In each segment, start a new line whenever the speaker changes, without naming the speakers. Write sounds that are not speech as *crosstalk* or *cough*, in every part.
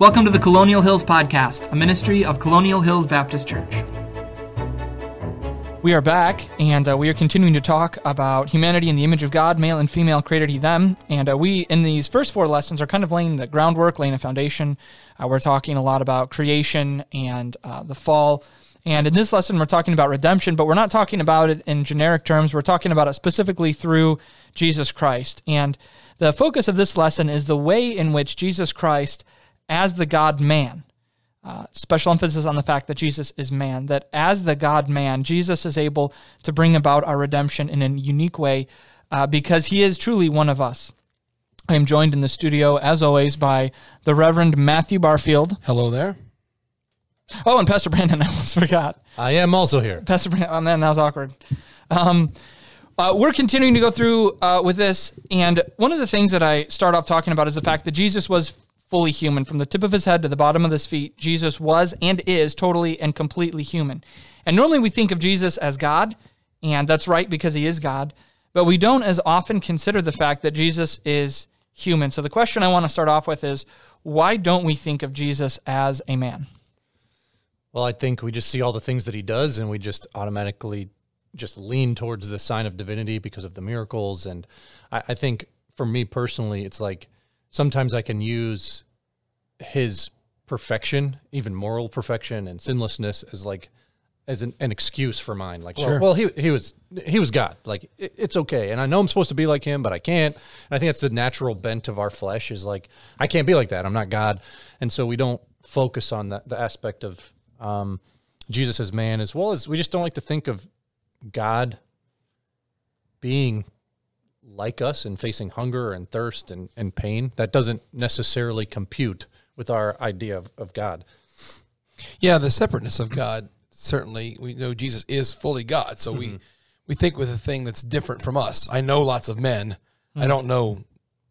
Welcome to the Colonial Hills Podcast, a ministry of Colonial Hills Baptist Church. We are back, and uh, we are continuing to talk about humanity in the image of God, male and female created He them. And uh, we, in these first four lessons, are kind of laying the groundwork, laying a foundation. Uh, we're talking a lot about creation and uh, the fall. And in this lesson, we're talking about redemption, but we're not talking about it in generic terms. We're talking about it specifically through Jesus Christ. And the focus of this lesson is the way in which Jesus Christ, as the God man, uh, special emphasis on the fact that Jesus is man, that as the God man, Jesus is able to bring about our redemption in a unique way uh, because he is truly one of us. I am joined in the studio, as always, by the Reverend Matthew Barfield.
Hello there.
Oh, and Pastor Brandon, *laughs* I almost forgot.
I am also here.
Pastor Brandon, oh man, that was awkward. Um, uh, we're continuing to go through uh, with this, and one of the things that I start off talking about is the fact that Jesus was fully human. From the tip of his head to the bottom of his feet, Jesus was and is totally and completely human. And normally we think of Jesus as God, and that's right because he is God, but we don't as often consider the fact that Jesus is human. So the question I want to start off with is why don't we think of Jesus as a man?
Well, I think we just see all the things that he does and we just automatically just lean towards the sign of divinity because of the miracles. And I, I think for me personally, it's like sometimes I can use his perfection, even moral perfection and sinlessness, as like as an, an excuse for mine. Like,
Sure.
well, well, he he was he was God. Like, it, it's okay, and I know I'm supposed to be like him, but I can't. And I think that's the natural bent of our flesh is like I can't be like that. I'm not God, and so we don't focus on that the aspect of um, Jesus as man, as well as we just don't like to think of God being like us and facing hunger and thirst and, and pain, that doesn't necessarily compute with our idea of, of God.
Yeah, the separateness of God certainly we know Jesus is fully God, so we mm-hmm. we think with a thing that's different from us. I know lots of men. I mm-hmm. don't know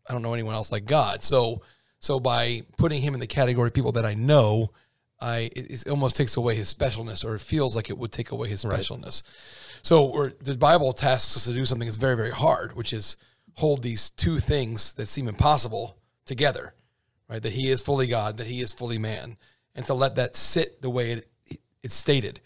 I don't know anyone else like God. So so by putting him in the category of people that I know, I it, it almost takes away his specialness, or it feels like it would take away his specialness. So we're, the Bible tasks us to do something that's very very hard, which is hold these two things that seem impossible together, right? That he is fully God, that he is fully man, and to let that sit the way it, it's stated,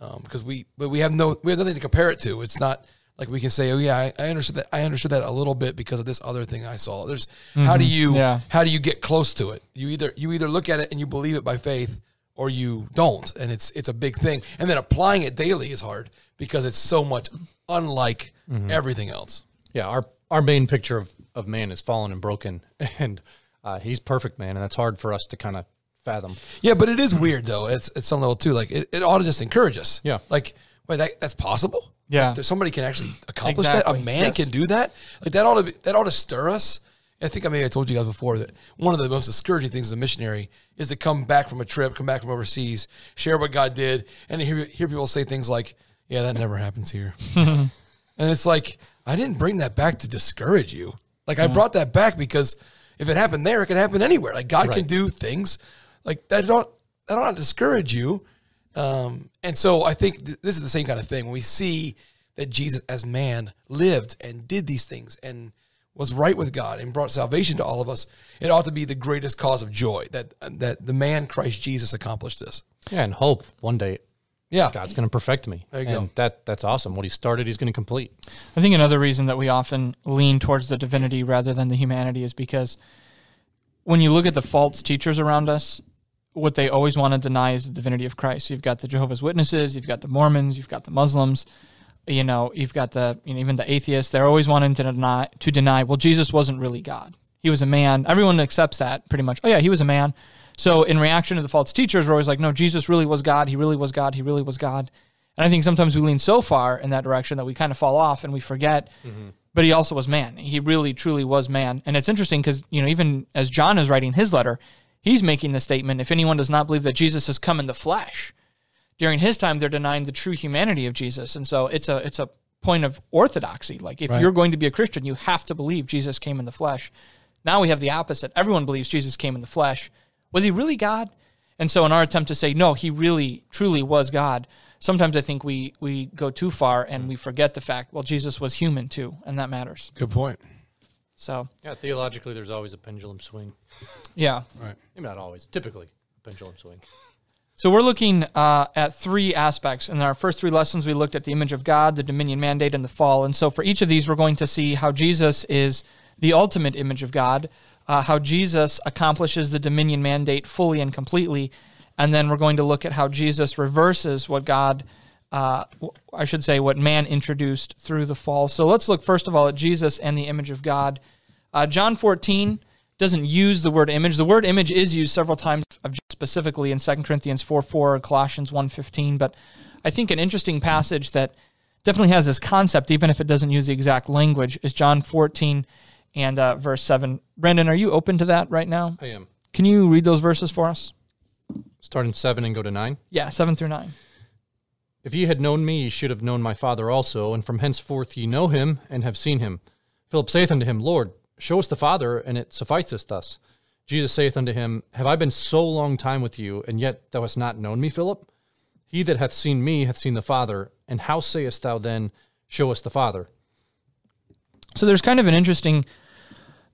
um, because we but we have no we have nothing to compare it to. It's not like we can say, oh yeah, I, I understood that. I understood that a little bit because of this other thing I saw. There's how do you
Yeah.
how do you get close to it? You either you either look at it and you believe it by faith, or you don't, and it's it's a big thing. And then applying it daily is hard because it's so much unlike everything else.
Yeah, our our main picture of, of man is fallen and broken, *laughs* and uh, he's perfect, man, and that's hard for us to kind of fathom.
Yeah, but it is weird though. It's it's some level too. Like it, it ought to just encourage us.
Yeah.
Like wait, that, that's possible.
Yeah.
Like, somebody can actually accomplish that. A man
Yes.
can do that. Like that ought to be, that ought to stir us. I think I maybe I told you guys before that one of the most discouraging things as a missionary is to come back from a trip, come back from overseas, share what God did, and hear hear people say things like, "Yeah, that never happens here," *laughs* and it's like I didn't bring that back to discourage you. Like I brought that back because if it happened there, it can happen anywhere. Like God can do things like that. Don't that don't discourage you. Um, and so I think th- this is the same kind of thing. When we see that Jesus as man lived and did these things and was right with God and brought salvation to all of us, it ought to be the greatest cause of joy that that the man Christ Jesus accomplished this.
Yeah, and hope one day
Yeah.
God's going to perfect me.
There you
and
go.
That that's awesome. What he started, he's going to complete.
I think another reason that we often lean towards the divinity rather than the humanity is because when you look at the false teachers around us, what they always want to deny is the divinity of Christ. You've got the Jehovah's Witnesses, you've got the Mormons, you've got the Muslims, you know, you've got the you know, even the atheists. They're always wanting to deny to deny. Well, Jesus wasn't really God. He was a man. Everyone accepts that pretty much. Oh yeah, he was a man. So in reaction to the false teachers, we're always like, no, Jesus really was God. He really was God. He really was God. And I think sometimes we lean so far in that direction that we kind of fall off and we forget. Mm-hmm. But he also was man. He really, truly was man. And it's interesting because, you know, even as John is writing his letter, he's making the statement if anyone does not believe that Jesus has come in the flesh, during his time, they're denying the true humanity of Jesus. And so it's a, it's a point of orthodoxy. Like if
Right.
you're going to be a Christian, you have to believe Jesus came in the flesh. Now we have the opposite. Everyone believes Jesus came in the flesh. Was he really God? And so in our attempt to say, no, he really, truly was God, sometimes I think we, we go too far and we forget the fact, well, Jesus was human too, and that matters.
Good point.
So
Yeah, theologically, there's always a pendulum swing.
yeah. right.
Maybe not always. Typically, a pendulum swing.
So we're looking uh, at three aspects. In our first three lessons, we looked at the image of God, the dominion mandate, and the fall. And so for each of these, we're going to see how Jesus is the ultimate image of God, uh, how Jesus accomplishes the dominion mandate fully and completely, and then we're going to look at how Jesus reverses what God, uh, I should say, what man introduced through the fall. So let's look first of all at Jesus and the image of God. Uh, John 14 doesn't use the word image. The word image is used several times specifically in 2 Corinthians 4 4, Colossians 1 15. But I think an interesting passage that definitely has this concept, even if it doesn't use the exact language, is John 14 and uh, verse 7. Brandon, are you open to that right now?
I am.
Can you read those verses for us?
Start in 7 and go to 9.
Yeah, 7 through 9.
If ye had known me, ye should have known my Father also, and from henceforth ye know him and have seen him. Philip saith unto him, Lord, show us the Father, and it sufficeth us. Jesus saith unto him, Have I been so long time with you, and yet thou hast not known me, Philip? He that hath seen me hath seen the Father, and how sayest thou then, Show us the Father?
So there's kind of an interesting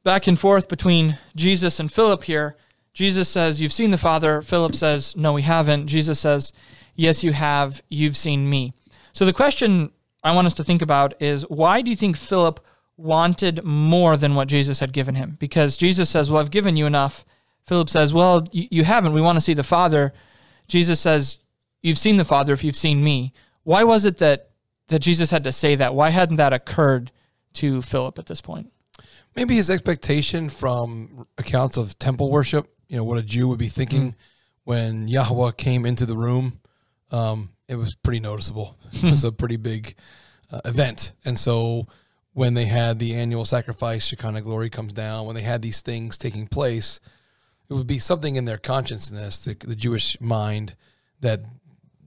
back and forth between Jesus and Philip here. Jesus says, You've seen the Father. Philip says, No, we haven't. Jesus says, Yes, you have. You've seen me. So the question I want us to think about is why do you think Philip wanted more than what Jesus had given him because Jesus says, Well, I've given you enough. Philip says, Well, you, you haven't. We want to see the Father. Jesus says, You've seen the Father if you've seen me. Why was it that, that Jesus had to say that? Why hadn't that occurred to Philip at this point?
Maybe his expectation from accounts of temple worship, you know, what a Jew would be thinking mm. when Yahweh came into the room, um, it was pretty noticeable. *laughs* it was a pretty big uh, event. And so when they had the annual sacrifice, Shekinah glory comes down, when they had these things taking place, it would be something in their consciousness, the, the Jewish mind, that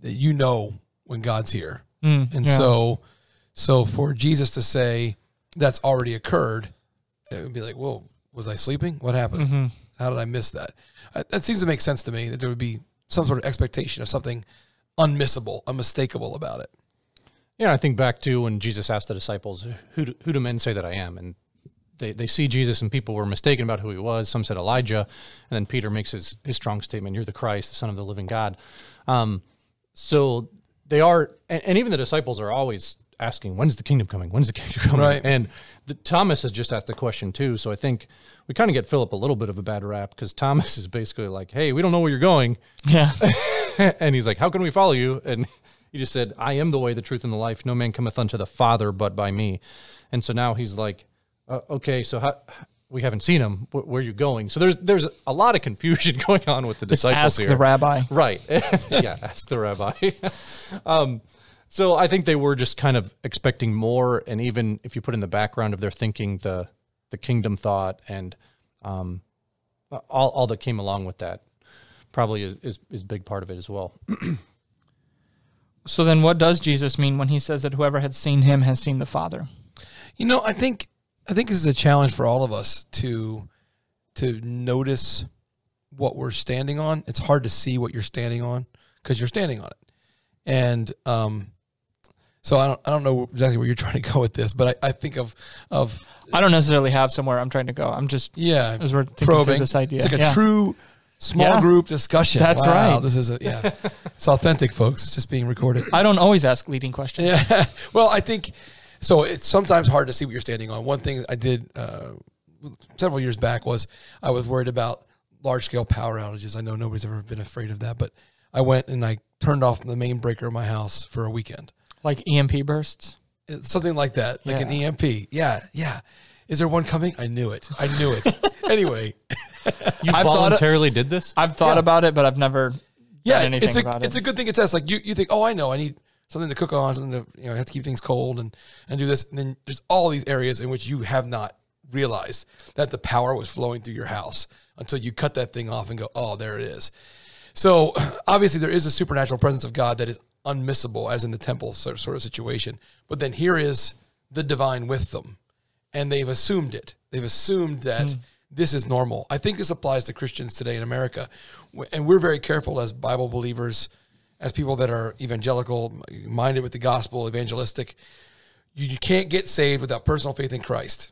that you know when God's here. Mm, and yeah. so so for Jesus to say that's already occurred, it would be like, whoa, was I sleeping? What happened? Mm-hmm. How did I miss that? Uh, that seems to make sense to me that there would be some sort of expectation of something unmissable, unmistakable about it.
Yeah, I think back to when Jesus asked the disciples, "Who do, who do men say that I am?" And they, they see Jesus, and people were mistaken about who he was. Some said Elijah, and then Peter makes his his strong statement, "You're the Christ, the Son of the living God." Um, so they are, and, and, even the disciples are always asking, "When's the kingdom coming? When's the kingdom coming?" Right. And the, Thomas has just asked the question too. So I think we kind of get Philip a little bit of a bad rap because Thomas *laughs* is basically like, "Hey, we don't know where you're going."
Yeah. *laughs*
and he's like, "How can we follow you?" And he just said, I am the way, the truth, and the life. No man cometh unto the Father but by me. And so now he's like, uh, okay, so how, we haven't seen him. Where, where, are you going? So there's there's a lot of confusion *laughs* going on with the disciples
ask
here.
the rabbi. *laughs*
Right. *laughs* yeah, ask the rabbi. um, so I think they were just kind of expecting more. And even if you put in the background of their thinking, the, the kingdom thought and um, all, all that came along with that probably is, is, is a big part of it as well. *clears throat*
So then, what does Jesus mean when he says that whoever has seen him has seen the Father?
You know, I think I think this is a challenge for all of us to to notice what we're standing on. It's hard to see what you're standing on because you're standing on it, and um, so I don't I don't know exactly where you're trying to go with this, but I, I think of of
I don't necessarily have somewhere I'm trying to go. I'm just
yeah
as we're thinking probing. this idea.
It's like
yeah.
a true small yeah. group discussion.
That's wow, right.
This is a, yeah, *laughs* it's authentic, folks. It's just being recorded.
I don't always ask leading questions.
Yeah. *laughs* well, I think so. It's sometimes hard to see what you're standing on. One thing I did uh, several years back was I was worried about large scale power outages. I know nobody's ever been afraid of that, but I went and I turned off the main breaker of my house for a weekend.
Like EMP bursts.
It's something like that, like yeah. an EMP. Yeah, yeah. Is there one coming? I knew it. I knew it. *laughs* anyway,
you I've voluntarily did this?
I've thought yeah. about it, but I've never yeah, done anything
it's a,
about
it. It's a good thing to test. Like you, you think, oh, I know, I need something to cook on, something to you know, I have to keep things cold and and do this. And then there's all these areas in which you have not realized that the power was flowing through your house until you cut that thing off and go, oh, there it is. So *sighs* obviously there is a supernatural presence of God that is unmissable, as in the temple sort of situation. But then here is the divine with them, and they've assumed it. They've assumed that. Mm this is normal. I think this applies to Christians today in America. And we're very careful as Bible believers, as people that are evangelical, minded with the gospel, evangelistic. You, you can't get saved without personal faith in Christ,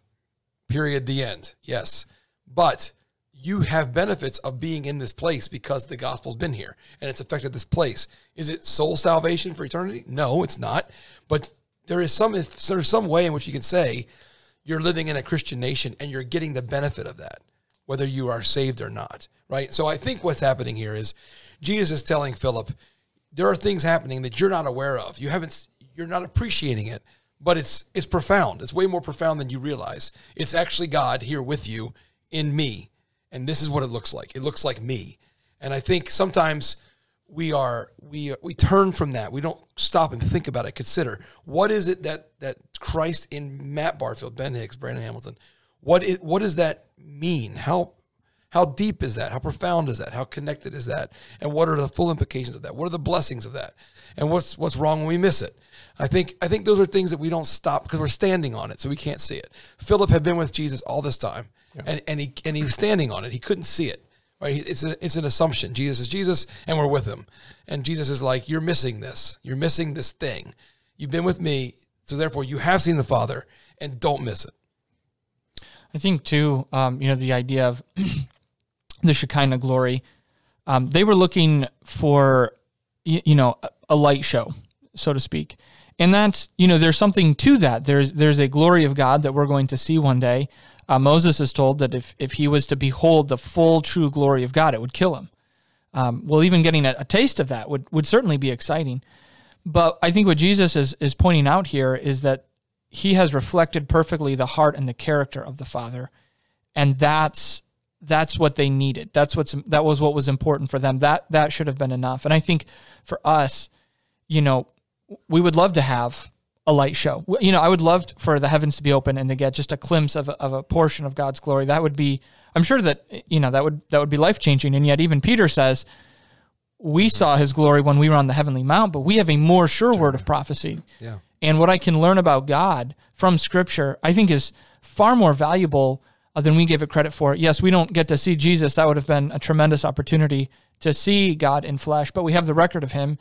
Period. The end. Yes. But you have benefits of being in this place because the gospel's been here and it's affected this place. Is it soul salvation for eternity? No, it's not. But there is some there's some way in which you can say you're living in a Christian nation and you're getting the benefit of that, whether you are saved or not. Right. So I think what's happening here is Jesus is telling Philip, there are things happening that you're not aware of. You haven't you're not appreciating it, but it's it's profound. It's way more profound than you realize. It's actually God here with you in me and this is what it looks like. It looks like me. And I think sometimes we are we we turn from that. We don't stop and think about it. Consider what is it that that Christ in Matt Barfield, Ben Hicks, Brandon Hamilton, what is what does that mean? How how deep is that? How profound is that? How connected is that? And what are the full implications of that? What are the blessings of that? And what's what's wrong when we miss it? I think I think those are things that we don't stop because we're standing on it, so we can't see it. Philip had been with Jesus all this time, yeah. and and he and he was standing on it. He couldn't see it. Right? It's a, it's an assumption. Jesus is Jesus, and we're with him. And Jesus is like, you're missing this. You're missing this thing. You've been with me, so therefore you have seen the Father, and don't miss it.
I think too, um, you know, the idea of *clears throat* the Shekinah glory. Um, they were looking for, you, you know, a, a light show, so to speak and that's you know there's something to that there's there's a glory of god that we're going to see one day uh, moses is told that if if he was to behold the full true glory of god it would kill him. Um, well even getting a, a, taste of that would would certainly be exciting. But i think what jesus is is pointing out here is that he has reflected perfectly the heart and the character of the father and that's that's what they needed. That's what's that was what was important for them. That that should have been enough. And i think for us you know we would love to have a light show. You know, I would love for the heavens to be open and to get just a glimpse of a, of a portion of God's glory. That would be, I'm sure that you know that would that would be life changing. And yet, even Peter says, we saw His glory when we were on the heavenly mount, but we have a more sure word of prophecy.
Yeah.
And what I can learn about God from Scripture, I think, is far more valuable uh, than we give it credit for. Yes, we don't get to see Jesus. That would have been a tremendous opportunity to see God in flesh, but we have the record of Him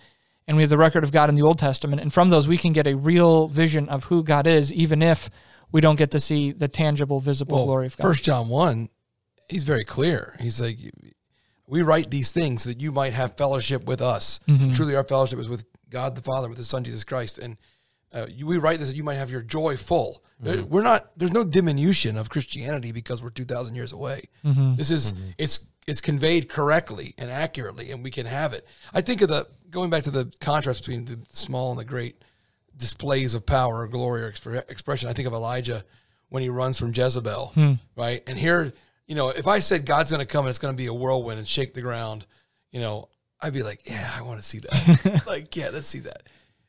and we have the record of God in the Old Testament. And from those, we can get a real vision of who God is, even if we don't get to see the tangible, visible well, glory of God.
First John 1, he's very clear. He's like, we write these things so that you might have fellowship with us. Mm-hmm. Truly, our fellowship is with God the Father, with His Son, Jesus Christ. And uh, you, we write this that you might have your joy full. Mm-hmm. We're not, there's no diminution of Christianity because we're 2,000 years away. Mm-hmm. This is, mm-hmm. it's, it's conveyed correctly and accurately, and we can have it. I think of the going back to the contrast between the small and the great displays of power or glory or expre- expression. I think of Elijah when he runs from Jezebel, hmm. right? And here, you know, if I said God's going to come and it's going to be a whirlwind and shake the ground, you know, I'd be like, yeah, I want to see that. *laughs* like, yeah, let's see that.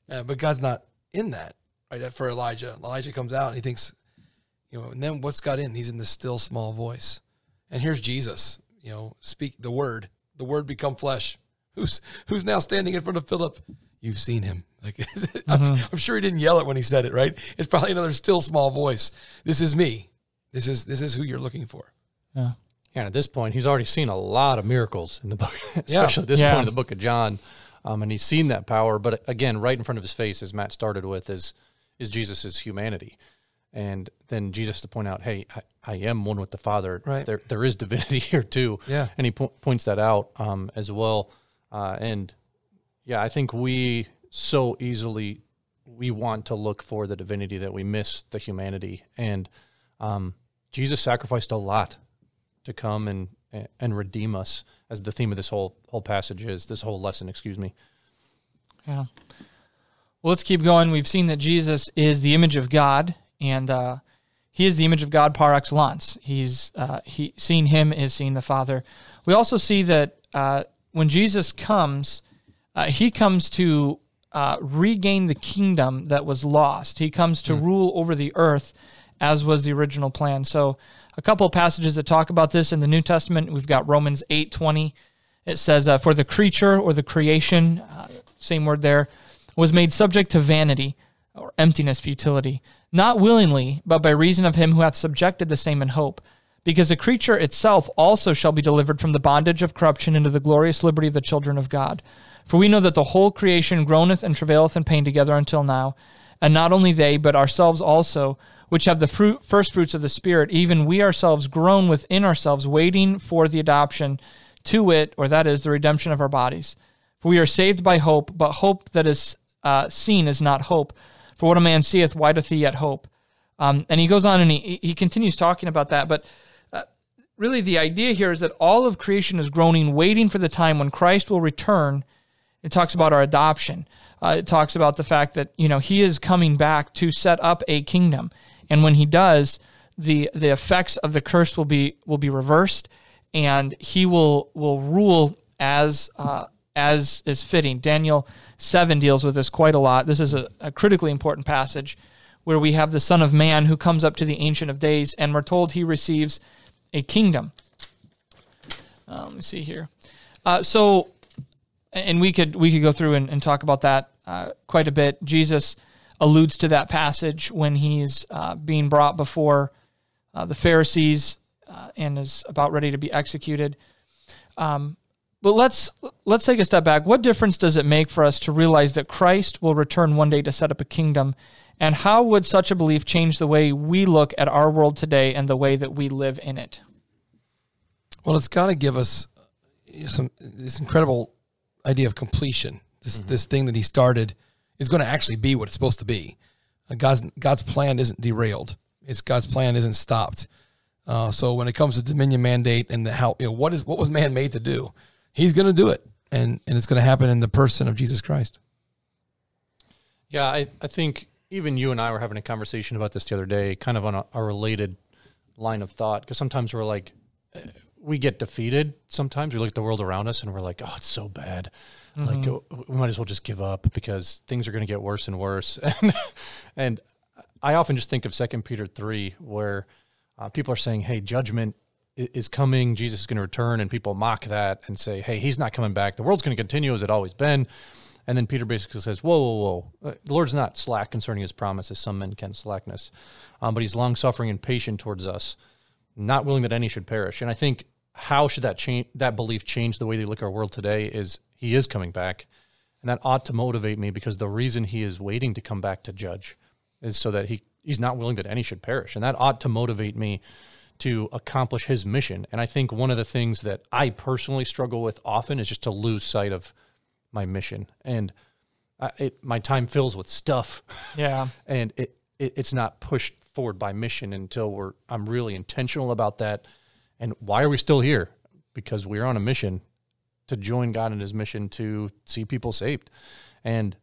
Uh, but God's not in that, right? For Elijah, Elijah comes out and he thinks, you know, and then what's God in? He's in the still small voice. And here's Jesus, you know, speak the word, the word become flesh. Who's who's now standing in front of Philip? You've seen him. Like *laughs* I'm, mm-hmm. I'm sure he didn't yell it when he said it, right? It's probably another still small voice. This is me. This is this is who you're looking for.
Yeah. Yeah, at this point, he's already seen a lot of miracles in the book, *laughs* especially yeah. at this yeah. point in the book of John, um, and he's seen that power. But again, right in front of his face, as Matt started with, is is Jesus's humanity and then Jesus to point out, hey, I, I, am one with the Father.
Right.
There, there is divinity *laughs* here too.
Yeah.
And he po- points that out um, as well. Uh, and yeah, I think we so easily we want to look for the divinity that we miss the humanity. And um, Jesus sacrificed a lot to come and and redeem us, as the theme of this whole whole passage is. This whole lesson, excuse me.
Yeah. Well, let's keep going. We've seen that Jesus is the image of God and uh, he is the image of God par excellence. He's uh, he seeing him is seeing the Father. We also see that uh, when Jesus comes, uh, he comes to uh, regain the kingdom that was lost. He comes to mm. rule over the earth, as was the original plan. So, a couple of passages that talk about this in the New Testament. We've got Romans eight twenty. It says, uh, "For the creature or the creation, same word there, was made subject to vanity." or emptiness, futility, not willingly, but by reason of him who hath subjected the same in hope. Because the creature itself also shall be delivered from the bondage of corruption into the glorious liberty of the children of God. For we know that the whole creation groaneth and travaileth in pain together until now. And not only they, but ourselves also, which have the fruit, first fruits of the Spirit, even we ourselves groan within ourselves, waiting for the adoption to it, or that is the redemption of our bodies. For we are saved by hope, but hope that is uh, seen is not hope. For what a man seeth, why doth he yet hope? Um, and he goes on and he, he continues talking about that. But really, the idea here is that all of creation is groaning, waiting for the time when Christ will return. It talks about our adoption. Uh, it talks about the fact that you know he is coming back to set up a kingdom, and when he does, the the effects of the curse will be will be reversed, and he will will rule as uh, as is fitting. Daniel seven deals with this quite a lot. This is a, a critically important passage where we have the Son of Man who comes up to the Ancient of Days, and we're told he receives a kingdom. Uh, let me see here. Uh, so, and we could we could go through and, and talk about that uh, quite a bit. Jesus alludes to that passage when he's uh, being brought before uh, the Pharisees uh, and is about ready to be executed. Um, but let's let's take a step back. What difference does it make for us to realize that Christ will return one day to set up a kingdom? And how would such a belief change the way we look at our world today and the way that we live in it?
Well, it's got to give us some this incredible idea of completion. This mm-hmm. this thing that he started is going to actually be what it's supposed to be. Uh, God's God's plan isn't derailed. It's God's plan isn't stopped. Uh, so when it comes to dominion mandate and the how you know what is what was man made to do, he's going to do it, and and it's going to happen in the person of Jesus Christ.
Yeah, I I think even you and I were having a conversation about this the other day, kind of on a, a related line of thought, because sometimes we're like, eh, we get defeated. Sometimes we look at the world around us and we're like, oh, it's so bad. Mm-hmm. Like we might as well just give up because things are going to get worse and worse. *laughs* and, and I often just think of Second Peter three, where uh, people are saying, "Hey, judgment is coming. Jesus is going to return," and people mock that and say, "Hey, he's not coming back. The world's going to continue as it always been." And then Peter basically says, "Whoa, whoa, whoa! Uh, the Lord's not slack concerning His promise, as some men can slackness, um, but He's long suffering and patient towards us, not willing that any should perish." And I think how should that change that belief change the way they look at our world today? Is He is coming back, and that ought to motivate me because the reason He is waiting to come back to judge is so that He He's not willing that any should perish, and that ought to motivate me to accomplish His mission. And I think one of the things that I personally struggle with often is just to lose sight of my mission. And I, it, my time fills with stuff.
Yeah. *laughs*
And it, it it's not pushed forward by mission until we're i'm really intentional about that. And why are we still here? Because we're on a mission to join god in his mission to see people saved. And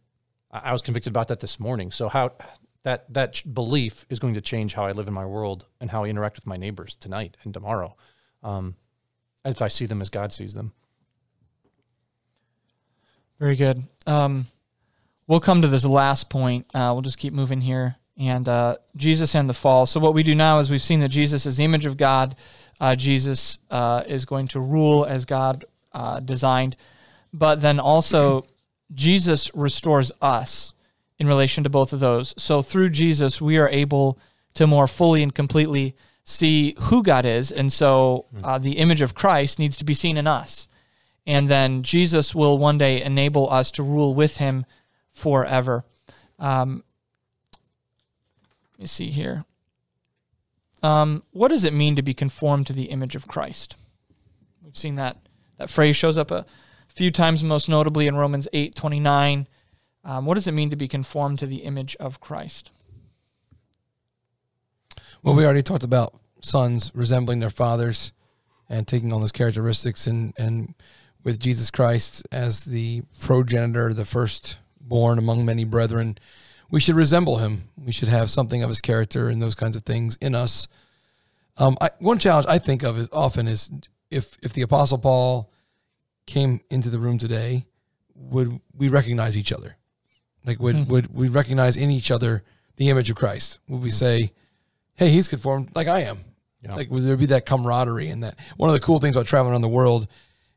i, I was convicted about that this morning. So how that that belief is going to change how i live in my world and how i interact with my neighbors tonight and tomorrow. Um, if i see them as god sees them
very good. Um, we'll come to this last point. Uh, we'll just keep moving here. And uh, Jesus and the fall. So, what we do now is we've seen that Jesus is the image of God. Uh, Jesus uh, is going to rule as God uh, designed. But then also, Jesus restores us in relation to both of those. So, through Jesus, we are able to more fully and completely see who God is. And so, uh, the image of Christ needs to be seen in us and then Jesus will one day enable us to rule with him forever. Um, let me see here. Um, what does it mean to be conformed to the image of Christ? We've seen that that phrase shows up a few times, most notably in Romans eight twenty nine. Um, what does it mean to be conformed to the image of Christ?
Well, we already talked about sons resembling their fathers and taking on those characteristics, and and with Jesus Christ as the progenitor, the firstborn among many brethren, we should resemble him. We should have something of his character and those kinds of things in us. Um, I, one challenge I think of is often is if if the Apostle Paul came into the room today, would we recognize each other? Like would mm-hmm. would we recognize in each other the image of Christ? Would we say, "Hey, he's conformed like I am"? Yeah. Like would there be that camaraderie and that? One of the cool things about traveling around the world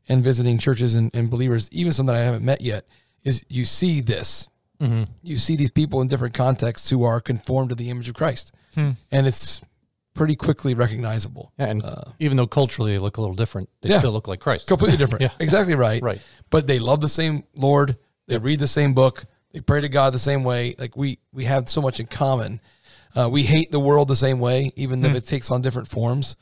and visiting churches and, and believers, even some that I haven't met yet, is you see this. Mm-hmm. You see these people in different contexts who are conformed to the image of Christ, hmm. and it's pretty quickly recognizable.
Yeah, and uh, even though culturally they look a little different, they yeah, still look like Christ.
Completely different. *laughs* yeah. Exactly right.
Right.
But they love the same Lord. They read the same book. They pray to God the same way. Like we we have so much in common. Uh, we hate the world the same way, even if it takes on different forms.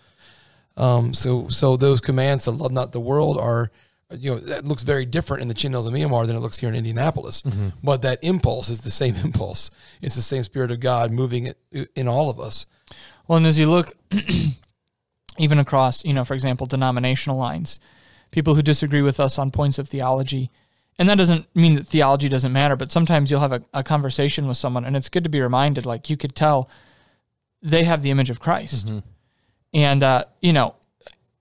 Um, so, so those commands to love not the world are, you know, that looks very different in the Chin Hills of Myanmar than it looks here in Indianapolis. But that impulse is the same *laughs* impulse. It's the same spirit of God moving it in all of us.
Well, and as you look *clears throat* even across, you know, for example, denominational lines, people who disagree with us on points of theology, and that doesn't mean that theology doesn't matter, but sometimes you'll have a, a conversation with someone and it's good to be reminded, like you could tell they have the image of Christ. And, uh, you know,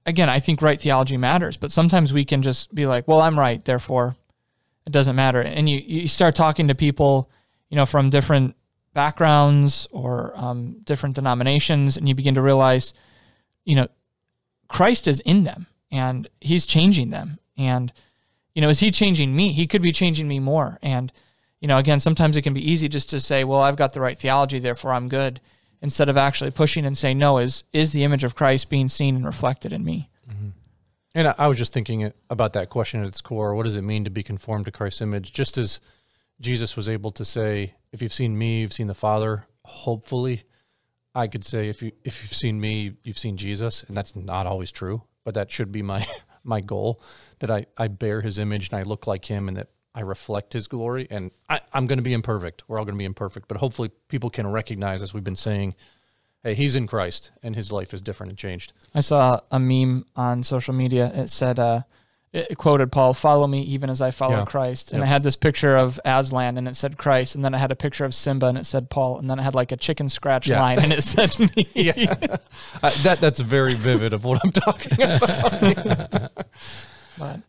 again, I think right theology matters, but sometimes we can just be like, well, I'm right, therefore it doesn't matter. And you, you start talking to people, you know, from different backgrounds or um, different denominations, and you begin to realize, you know, Christ is in them and he's changing them. And, you know, is he changing me? He could be changing me more. And, you know, again, sometimes it can be easy just to say, well, I've got the right theology, therefore I'm good, instead of actually pushing and saying, no, is is the image of Christ being seen and reflected in me? Mm-hmm.
And I, I was just thinking about that question at its core. What does it mean to be conformed to Christ's image? Just as Jesus was able to say, "If you've seen me, you've seen the Father." Hopefully, I could say, "If you if you've seen me, you've seen Jesus," and that's not always true, but that should be my *laughs* my goal. That I I bear His image and I look like Him, and that I reflect His glory. And I, I'm going to be imperfect. We're all going to be imperfect, but hopefully, people can recognize, as we've been saying, hey, He's in Christ, and His life is different and changed.
I saw a meme on social media. It said, uh, it quoted Paul, follow me even as I follow
Yeah.
Christ. And
Yep.
it had this picture of Aslan and it said Christ. And then it had a picture of Simba and it said Paul. And then it had like a chicken scratch
Yeah.
line and it *laughs* said me.
Uh, *laughs* that that's very vivid of what I'm talking *laughs* about.
But,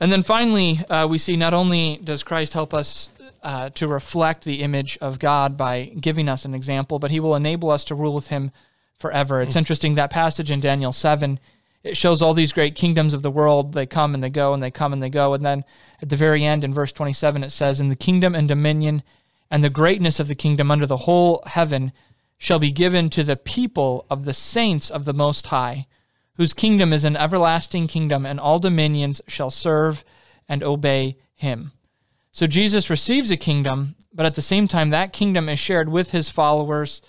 and then finally, uh, we see not only does Christ help us uh, to reflect the image of God by giving us an example, but he will enable us to rule with him forever. It's interesting that passage in Daniel 7, it shows all these great kingdoms of the world. They come and they go and they come and they go. And then at the very end in verse 27, it says, And the kingdom and dominion and the greatness of the kingdom under the whole heaven shall be given to the people of the saints of the Most High whose kingdom is an everlasting kingdom, and all dominions shall serve and obey him. So Jesus receives a kingdom, but at the same time, that kingdom is shared with his followers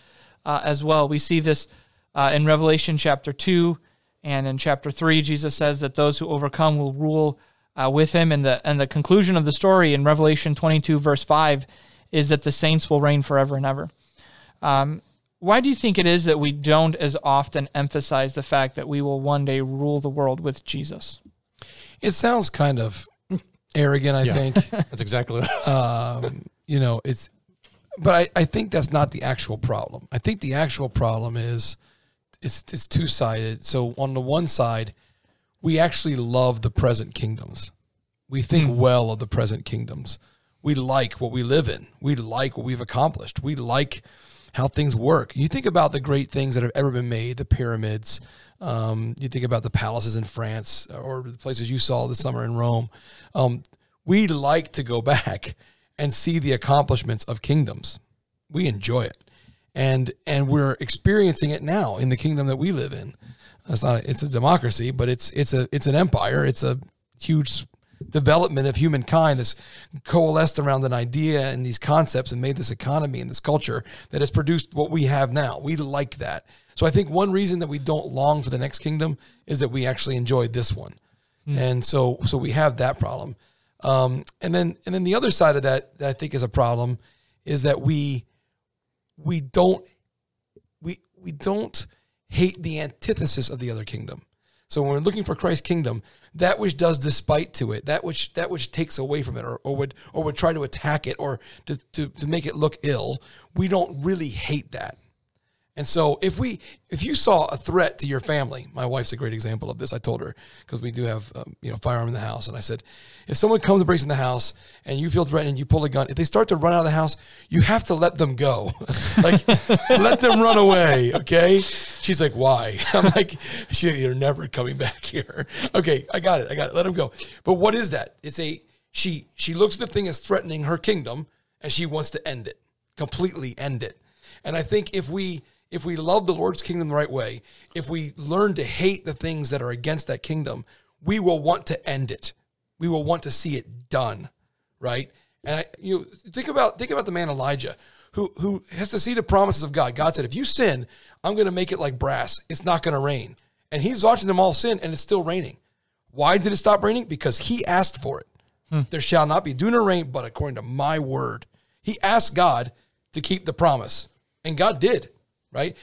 uh, as well. We see this uh, in Revelation chapter 2 and in chapter 3. Jesus says that those who overcome will rule uh, with him. And the, and the conclusion of the story in Revelation 22, verse 5, is that the saints will reign forever and ever. Um, why do you think it is that we don't as often emphasize the fact that we will one day rule the world with Jesus?
It sounds kind of arrogant, I
Yeah.
think. *laughs*
That's exactly what
um, you know, it's, but I, I think that's not the actual problem. I think the actual problem is it's, it's two sided. So on the one side, we actually love the present kingdoms. We think well of the present kingdoms. We like what we live in. We like what we've accomplished. We like how things work. You think about the great things that have ever been made, the pyramids. Um, you think about the palaces in France or the places you saw this summer in Rome. Um, we like to go *laughs* back and see the accomplishments of kingdoms. We enjoy it, and and we're experiencing it now in the kingdom that we live in. It's not it's a democracy, but it's it's a it's an empire. It's a huge development of humankind that's coalesced around an idea and these concepts and made this economy and this culture that has produced what we have now. We like that. So I think one reason that we don't long for the next kingdom is that we actually enjoyed this one. And so so we have that problem. Um, and then and then the other side of that that I think is a problem is that we we don't we we don't hate the antithesis of the other kingdom. So when we're looking for Christ's kingdom, that which does despite to it, that which that which takes away from it, or, or would or would try to attack it, or to, to to make it look ill, we don't really hate that. And so if we if you saw a threat to your family, my wife's a great example of this. I told her because we do have um, you know firearm in the house, and I said if someone comes and breaks in the house and you feel threatened, and you pull a gun. If they start to run out of the house, you have to let them go, *laughs* like let them run away. Okay? She's like, why? *laughs* I'm like, you're never coming back here. *laughs* Okay, I got it. I got it. Let them go. But what is that? It's a she she looks at the thing as threatening her kingdom, and she wants to end it completely, end it. And I think if we if we love the Lord's kingdom the right way, if we learn to hate the things that are against that kingdom, we will want to end it. We will want to see it done, right? And I, you think about think about the man Elijah, who who has to see the promises of God. God said, if you sin, I'm going to make it like brass. It's not going to rain. And he's watching them all sin, and it's still raining. Why did it stop raining? Because he asked for it. Hmm. There shall not be dew nor rain, but according to my word. He asked God to keep the promise, and God did. Right?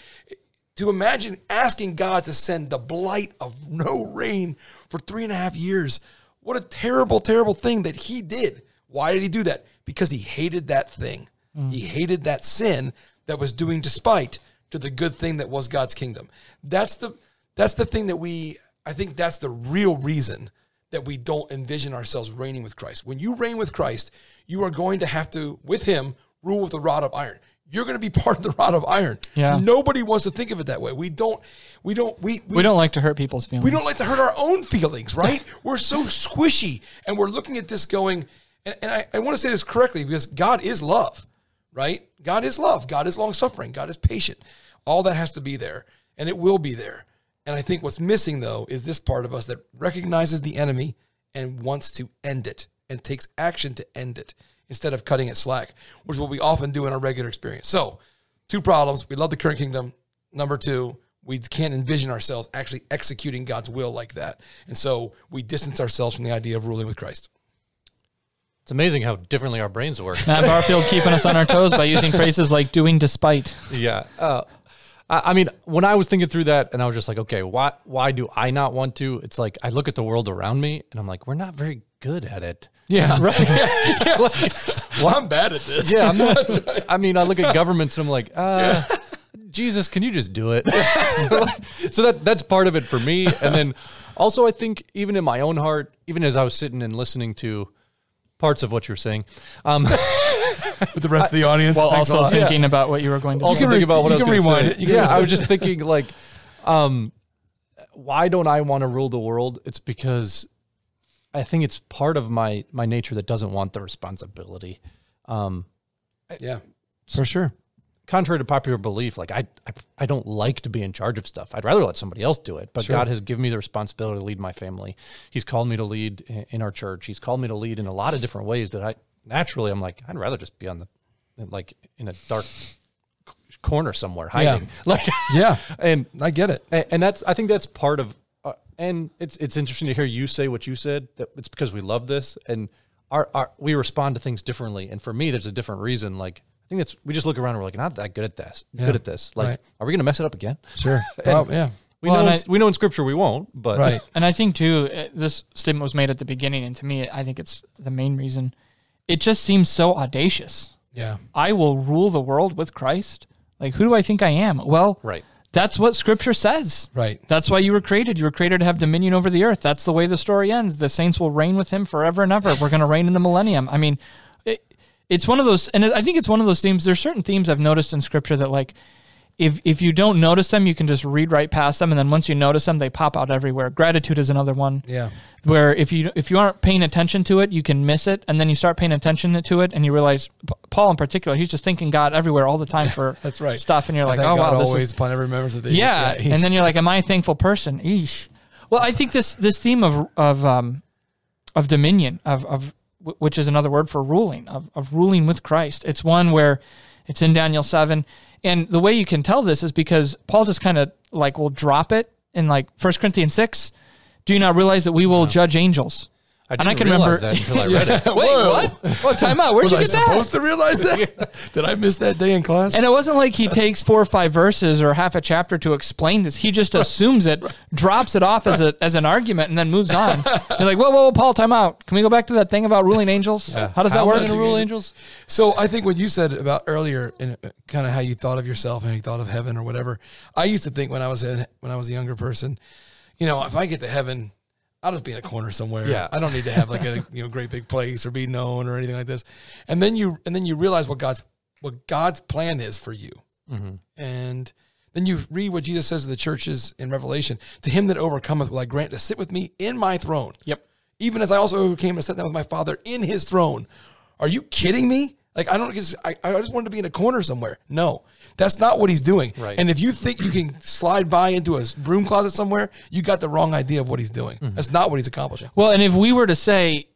To imagine asking God to send the blight of no rain for three and a half years. What a terrible, terrible thing that he did. Why did he do that? Because he hated that thing. Mm. He hated that sin that was doing despite to the good thing that was God's kingdom. That's the that's the thing that we I think that's the real reason that we don't envision ourselves reigning with Christ. When you reign with Christ, you are going to have to with him rule with a rod of iron. You're going to be *laughs* part of the rod of iron.
Yeah.
Nobody wants to think of it that way. We don't we don't we
We don't like to hurt people's feelings.
we don't like to hurt our own feelings, right? *laughs* we're so squishy and we're looking at this going, and, and I, I want to say this correctly because God is love, right? God is love. God is long suffering. God is patient. All that has to be there and it will be there. And I think what's missing though is this part of us that recognizes the enemy and wants to end it and takes action to end it instead of cutting it slack, which is what we often do in our regular experience. So, two problems. We love the current kingdom. Number two, we can't envision ourselves actually executing God's will like that. And so we distance ourselves from the idea of ruling with Christ.
It's amazing how differently our brains work.
Matt Barfield keeping us on our toes by using *laughs* phrases like doing despite.
yeah. Uh, I I mean, when I was thinking through that, and I was just like, okay, why why do I not want to? It's like I look at the world around me, and I'm like, we're not very good at it.
Yeah. *laughs*
Right. yeah. *laughs* *laughs* Like,
Well, I'm bad at this.
yeah, I'm not. I mean, I look at governments, and I'm like, uh, Jesus, can you just do it? so, like, so that that's part of it for me, and then also I think even in my own heart, even as I was sitting and listening to parts of what you're saying, um,
With the rest of the audience.
While also
lot.
thinking about what you were going to
also
do.
think about what
you
I was
can
going to
rewind
say.
it.
Yeah, I was just thinking like, um, why don't I want to rule the world? It's because I think it's part of my my nature that doesn't want the responsibility. Um,
Yeah, for sure.
contrary to popular belief, like I, I I don't like to be in charge of stuff. I'd rather let somebody else do it. But
Sure.
God has given me the responsibility to lead my family. He's called me to lead i- in our church. He's called me to lead in a lot of different ways that I naturally I'm like I'd rather just be on the like in a dark corner somewhere hiding. *laughs* Like
Yeah, *laughs*
and
I get it.
and, and that's I think that's part of and it's it's interesting to hear you say what you said that it's because we love this and our, our we respond to things differently and for me there's a different reason like I think it's we just look around and we're like not that good at this
Yeah,
good at this like
right.
are we gonna mess it up again
Sure. *laughs* Prob- yeah.
we
Well,
know
and
in, we know in scripture we won't but
Right. *laughs*
And I think too, uh, this statement was made at the beginning, and to me, I think it's the main reason. It just seems so audacious.
Yeah.
I will rule the world with Christ. Like, who do I think I am? Well,
right
that's what Scripture says.
Right.
That's why you were created. You were created to have dominion over the earth. That's the way the story ends. The saints will reign with him forever and ever. We're going to reign in the millennium. I mean, it, it's one of those, and I think it's one of those themes. There's certain themes I've noticed in Scripture that, like, if if you don't notice them, you can just read right past them, and then once you notice them, they pop out everywhere. Gratitude is another one
Yeah.
where if you if you aren't paying attention to it, you can miss it, and then you start paying attention to it, and you realize Paul in particular, he's just thinking God everywhere all the time for *laughs*
That's right.
stuff, and you're like, oh
God
wow, this
always
is
upon every member of the
yeah,
he's-
and then you're like, am I a thankful person? Eesh. Well, I think this this theme of of um of dominion of of which is another word for ruling of of ruling with Christ. It's one where it's in Daniel seven, and the way you can tell this is because Paul just kind of like will drop it in like First Corinthians six. Do you not realize that we will judge angels?
I
And I can remember-
that until I read it *laughs*
Wait,
Whoa.
what? What time out? Where'd
Was
you
I
get that?
supposed to realize that? *laughs* Did I miss that day in class?
And it wasn't like he takes four or five verses or half a chapter to explain this. He just assumes it, drops it off as a as an argument, and then moves on. *laughs* You're like, whoa, whoa, whoa, Paul, time out. Can we go back to that thing about ruling angels? How does that
How
work?
am I gonna rule angels
So I think what you said about earlier, and uh, kind of how you thought of yourself and how you thought of heaven or whatever. I used to think when I was in, when I was a younger person, you know, if I get to heaven, I'll just be in a corner somewhere.
Yeah.
I don't need to have like a *laughs* you know great big place or be known or anything like this. And then you and then you realize what God's what God's plan is for you. Mm-hmm. And then you read what Jesus says to the churches in Revelation: "To him that overcometh will I grant to sit with me in my throne."
Yep.
even as I also overcame and sat down with my Father in His throne. Are you kidding me? Like I don't. Just, I I just wanted to be in a corner somewhere. No, that's not what He's doing.
Right.
And if you think you can slide by into a broom closet somewhere, you got the wrong idea of what He's doing. Mm-hmm. That's not what He's accomplishing.
Well, and if we were to say,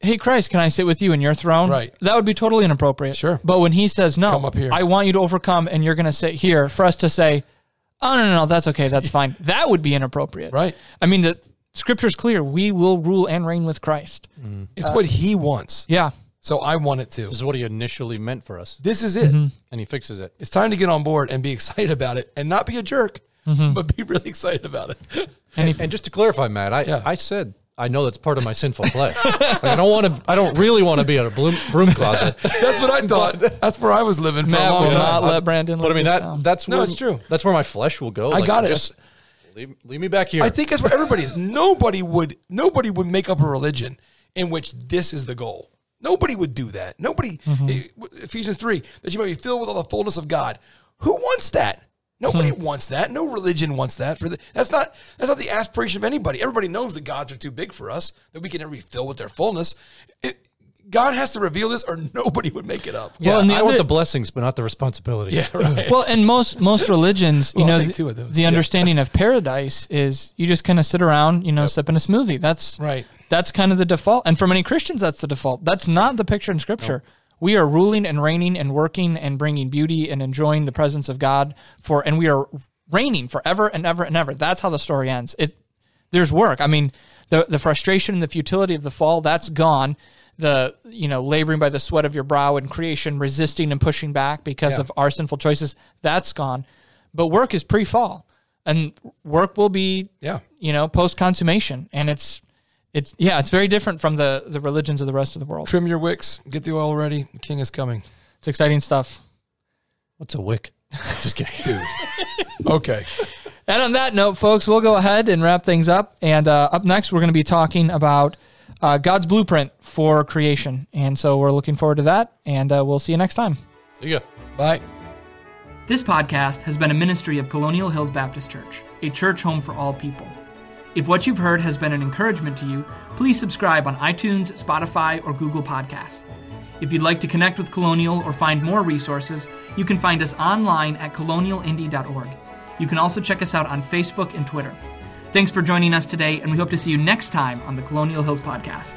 "Hey Christ, can I sit with you in your throne?"
Right.
That would be totally inappropriate.
Sure.
But when he says, "No,
Come up here.
I want you to overcome, and you're going to sit here," for us to say, "Oh no, no, no, that's okay, that's *laughs* fine," that would be inappropriate.
Right.
I mean, the Scripture's clear: we will rule and reign with Christ. Mm.
It's what he wants.
Yeah.
So I want it too.
This is what he initially meant for us,
This is it. Mm-hmm.
and he fixes it.
It's time to get on board and be excited about it and not be a jerk, mm-hmm. but be really excited about it.
And, and just to clarify, Matt, I,
Yeah.
I said I know that's part of my sinful play. Like, I don't want to. I don't really want to be in a broom, broom closet.
That's what I thought. That's where I was living for a
Matt
long
will
time.
not let Brandon.
But I mean that
down.
that's
No,
where,
it's true.
That's where my flesh will go.
I
Like,
got it.
Just leave, leave me back here.
I think that's where everybody is. Nobody would nobody would make up a religion in which this is the goal. Nobody would do that. Nobody eh, Ephesians 3 that you might be filled with all the fullness of God. Who wants that? Nobody wants that. No religion wants that. For the, that's not that's not the aspiration of anybody. Everybody knows the gods are too big for us that we can never be filled with their fullness. It, God has to reveal this, or nobody would make it up.
yeah,
Well, and the
I want the blessings, but not the responsibility.
Yeah, right. *laughs*
well, and most most religions, you
Well, I'll
know,
take two of those.
the
Yeah.
understanding of paradise is you just kind of sit around, you know, sipping a smoothie. That's
Right.
That's kind of the default, and for many Christians, that's the default. That's not the picture in Scripture. We are ruling and reigning and working and bringing beauty and enjoying the presence of God for, and we are reigning forever and ever and ever. That's how the story ends. It there's work. I mean, the the frustration and the futility of the fall that's gone. The you know laboring by the sweat of your brow and creation, resisting and pushing back because
Yeah.
of our sinful choices, that's gone. But work is pre-fall, and work will be
Yeah.
you know post consummation, and it's it's yeah, it's very different from the the religions of the rest of the world.
Trim your wicks, get the oil ready. The king is coming.
It's exciting stuff.
What's a wick? *laughs* Just kidding.
Dude. okay.
And on that note, folks, we'll go ahead and wrap things up. And uh, up next, we're going to be talking about uh, God's blueprint for creation. And so we're looking forward to that. And uh, we'll see you next time.
See ya.
Bye.
This podcast has been a ministry of Colonial Hills Baptist Church, a church home for all people. If what you've heard has been an encouragement to you, please subscribe on iTunes, Spotify, or Google Podcasts. If you'd like to connect with Colonial or find more resources, you can find us online at colonialindy.org. You can also check us out on Facebook and Twitter. Thanks for joining us today, and we hope to see you next time on the Colonial Hills Podcast.